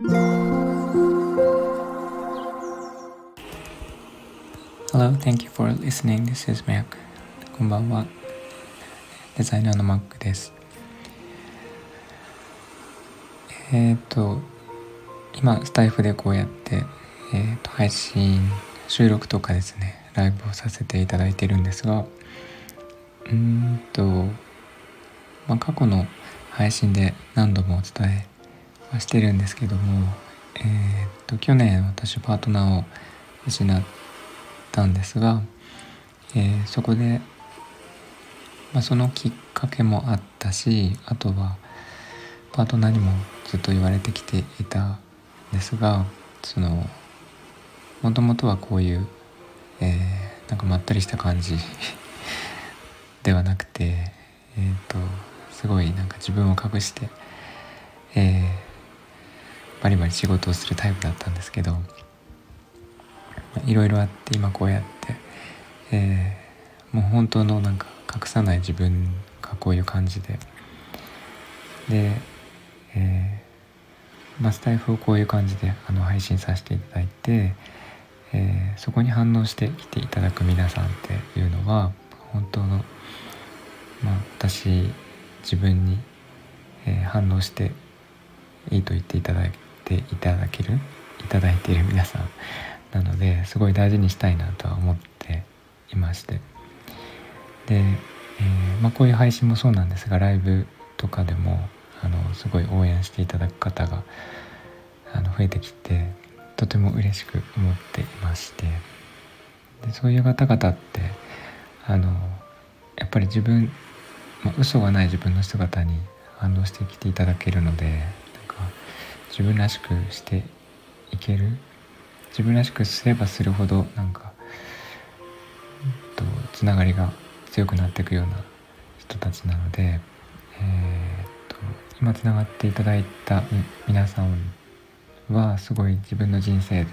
Hello, thank you for listening. This is Mac. こんばんは。デザイナーの Mac です。えっ、ー、と、今、スタイフでこうやって、えー、と配信、収録とかですね、ライブをさせていただいているんですが、うんと、まあ、過去の配信で何度もお伝えはしてるんですけども、えー、っと去年私パートナーを失ったんですが、えー、そこで、まあ、そのきっかけもあったしあとはパートナーにもずっと言われてきていたんですがそのもともとはこういう、えー、なんかまったりした感じ ではなくてえっ、とすごいなんか自分を隠して、えー、バリバリ仕事をするタイプだったんですけどいろいろあって今こうやって、えー、もう本当のなんか隠さない自分がこういう感じで。で、えー、まあ、スタイフをこういう感じであの配信させていただいて、えー、そこに反応してきていただく皆さんっていうのは本当の、まあ、私自分に、えー、反応していいと言っていただいてていただけるいただいている皆さん。なのですごい大事にしたいなとは思っていまして。で、えー、まあ、こういう配信もそうなんですがライブとかでもあのすごい応援していただく方があの増えてきてとても嬉しく思っていまして。でそういう方々ってあのやっぱり自分まあ、嘘がない自分の姿に反応してきていただけるので自分らしくしていける？自分らしくすればするほどなんか、とつながりが強くなっていくような人たちなので、えー、っと今つながっていただいた皆さんはすごい自分の人生で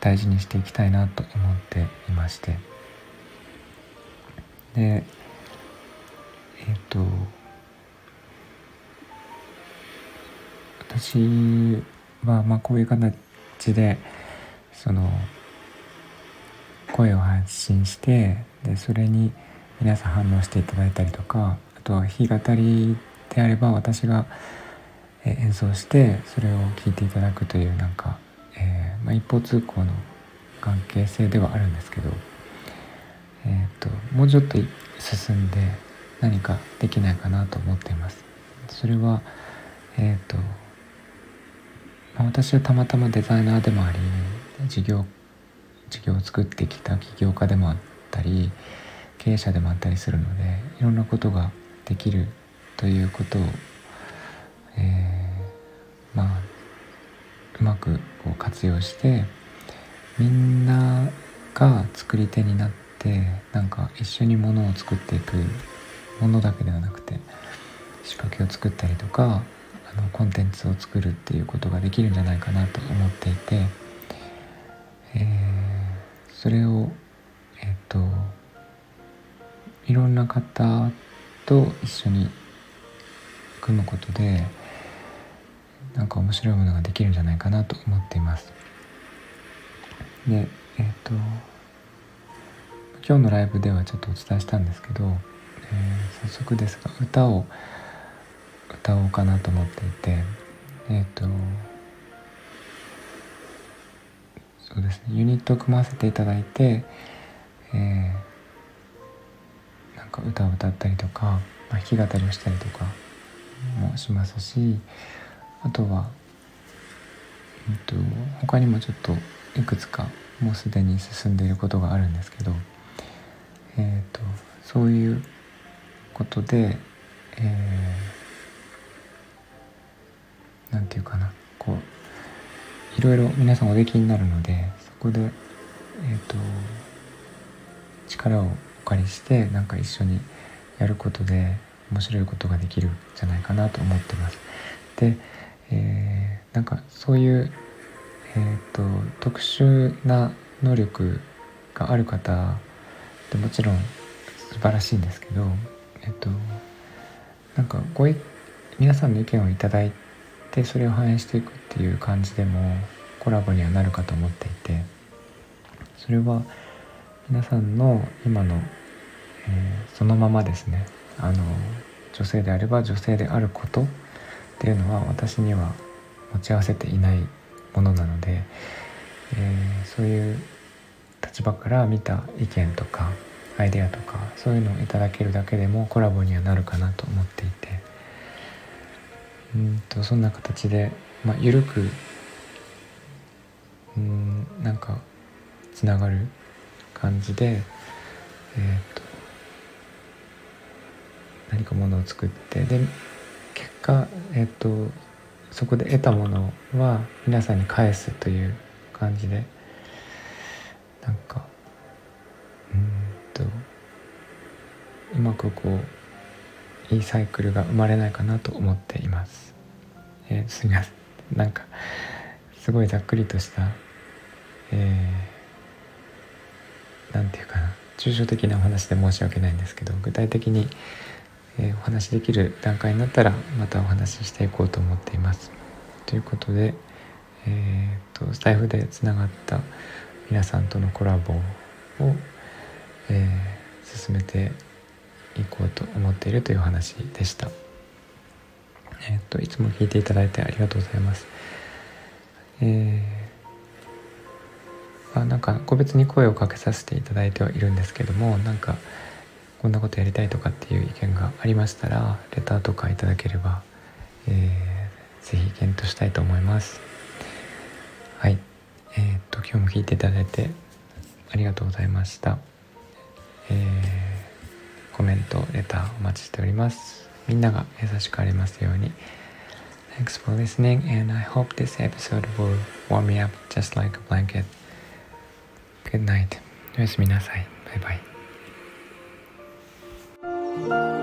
大事にしていきたいなと思っていまして。でえっ、と私はまあこういう形でその声を発信してでそれに皆さん反応していただいたりとかあとは弾き語りであれば私が演奏してそれを聴いていただくというなんか、えー、まあ、一方通行の関係性ではあるんですけど、えーともうちょっと進んで何かできないかなと思っています。それはえっ、ー、と、私はたまたまデザイナーでもあり事業事業を作ってきた起業家でもあったり経営者でもあったりするのでいろんなことができるということを、えー、まあうまくこう活用してみんなが作り手になってなんか一緒にものを作っていくものだけではなくて仕掛けを作ったりとかあのコンテンツを作るっていうことができるんじゃないかなと思っていて、えー、それをえっ、ー、といろんな方と一緒に組むことでなんか面白いものができるんじゃないかなと思っています。でえっ、ー、と今日のライブではちょっとお伝えしたんですけどえー、早速ですが歌を歌おうかなと思っていてえっ、ー、とそうですねユニットを組ませていただいて、えー、なんか歌を歌ったりとか、まあ、弾き語りをしたりとかもしますしあとは、えーと、と他にもちょっといくつかもうすでに進んでいることがあるんですけど、えーとそういうことで、えー、なんていうかなこういろいろ皆さんおできになるのでそこで、えーと、力をお借りしてなんか一緒にやることで面白いことができるんじゃないかなと思ってます。で、えー、なんかそういう、えーと、特殊な能力がある方でもちろん素晴らしいんですけどえっとなんかご皆さんの意見を頂いてってそれを反映していくっていう感じでもコラボにはなるかと思っていてそれは皆さんの今の、えー、そのままですね。あの女性であれば女性であることっていうのは私には持ち合わせていないものなので、えー、そういう立場から見た意見とかアイデアとかそういうのをいただけるだけでもコラボにはなるかなと思っていてうんとそんな形で、まあ、緩くうんなんかつながる感じで、えーと、何かものを作ってで結果、えーと、そこで得たものは皆さんに返すという感じでなんかうんとうまくこういいサイクルが生まれないかなと思っています。えー、すみませんなんかすごいざっくりとしたえー、なんていうかな抽象的なお話で申し訳ないんですけど具体的に、えー、お話しできる段階になったらまたお話ししていこうと思っています。ということで、えーと、スタイフでつながった皆さんとのコラボを、えー、進めていこうと思っているという話でした。えっ、といつも聞いていただいてありがとうございます。えーあなんか個別に声をかけさせていただいてはいるんですけどもなんかこんなことやりたいとかっていう意見がありましたらレターとかいただければ、えー、ぜひ検討したいと思いますはいえー、っと今日も聞いていただいてありがとうございました、えー、コメントレターお待ちしておりますみんなが優しくありますように Thanks for listening and I hope this episode will warm me up just like a blanket Good night. おやすみなさい。バイバイ。